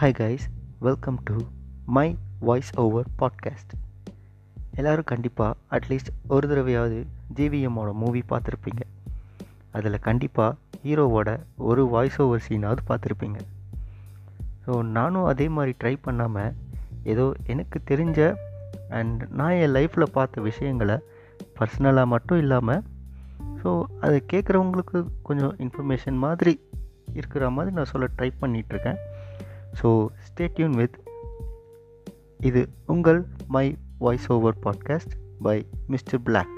Hi guys welcome to my voice over podcast எல்லோரும் கண்டிப்பாக at least ஒரு தடவையாவது ஜிவிஎம்மோட மூவி பார்த்துருப்பீங்க. அதில் கண்டிப்பாக ஹீரோவோட ஒரு வாய்ஸ் ஓவர் சீனாவது பார்த்துருப்பீங்க. ஸோ நானும் அதே மாதிரி ட்ரை பண்ணாமல் ஏதோ எனக்கு தெரிஞ்ச அண்ட் நான் என் லைஃப்பில் பார்த்த விஷயங்களை பர்சனலாக மட்டும் இல்லாமல் ஸோ அதை கேட்குறவங்களுக்கு கொஞ்சம் இன்ஃபர்மேஷன் மாதிரி இருக்கிற மாதிரி நான் சொல்ல ட்ரை பண்ணிகிட்ருக்கேன் ஸோ ஸ்டேட்யூன் வித் இது உங்கள் my voice over podcast by mister black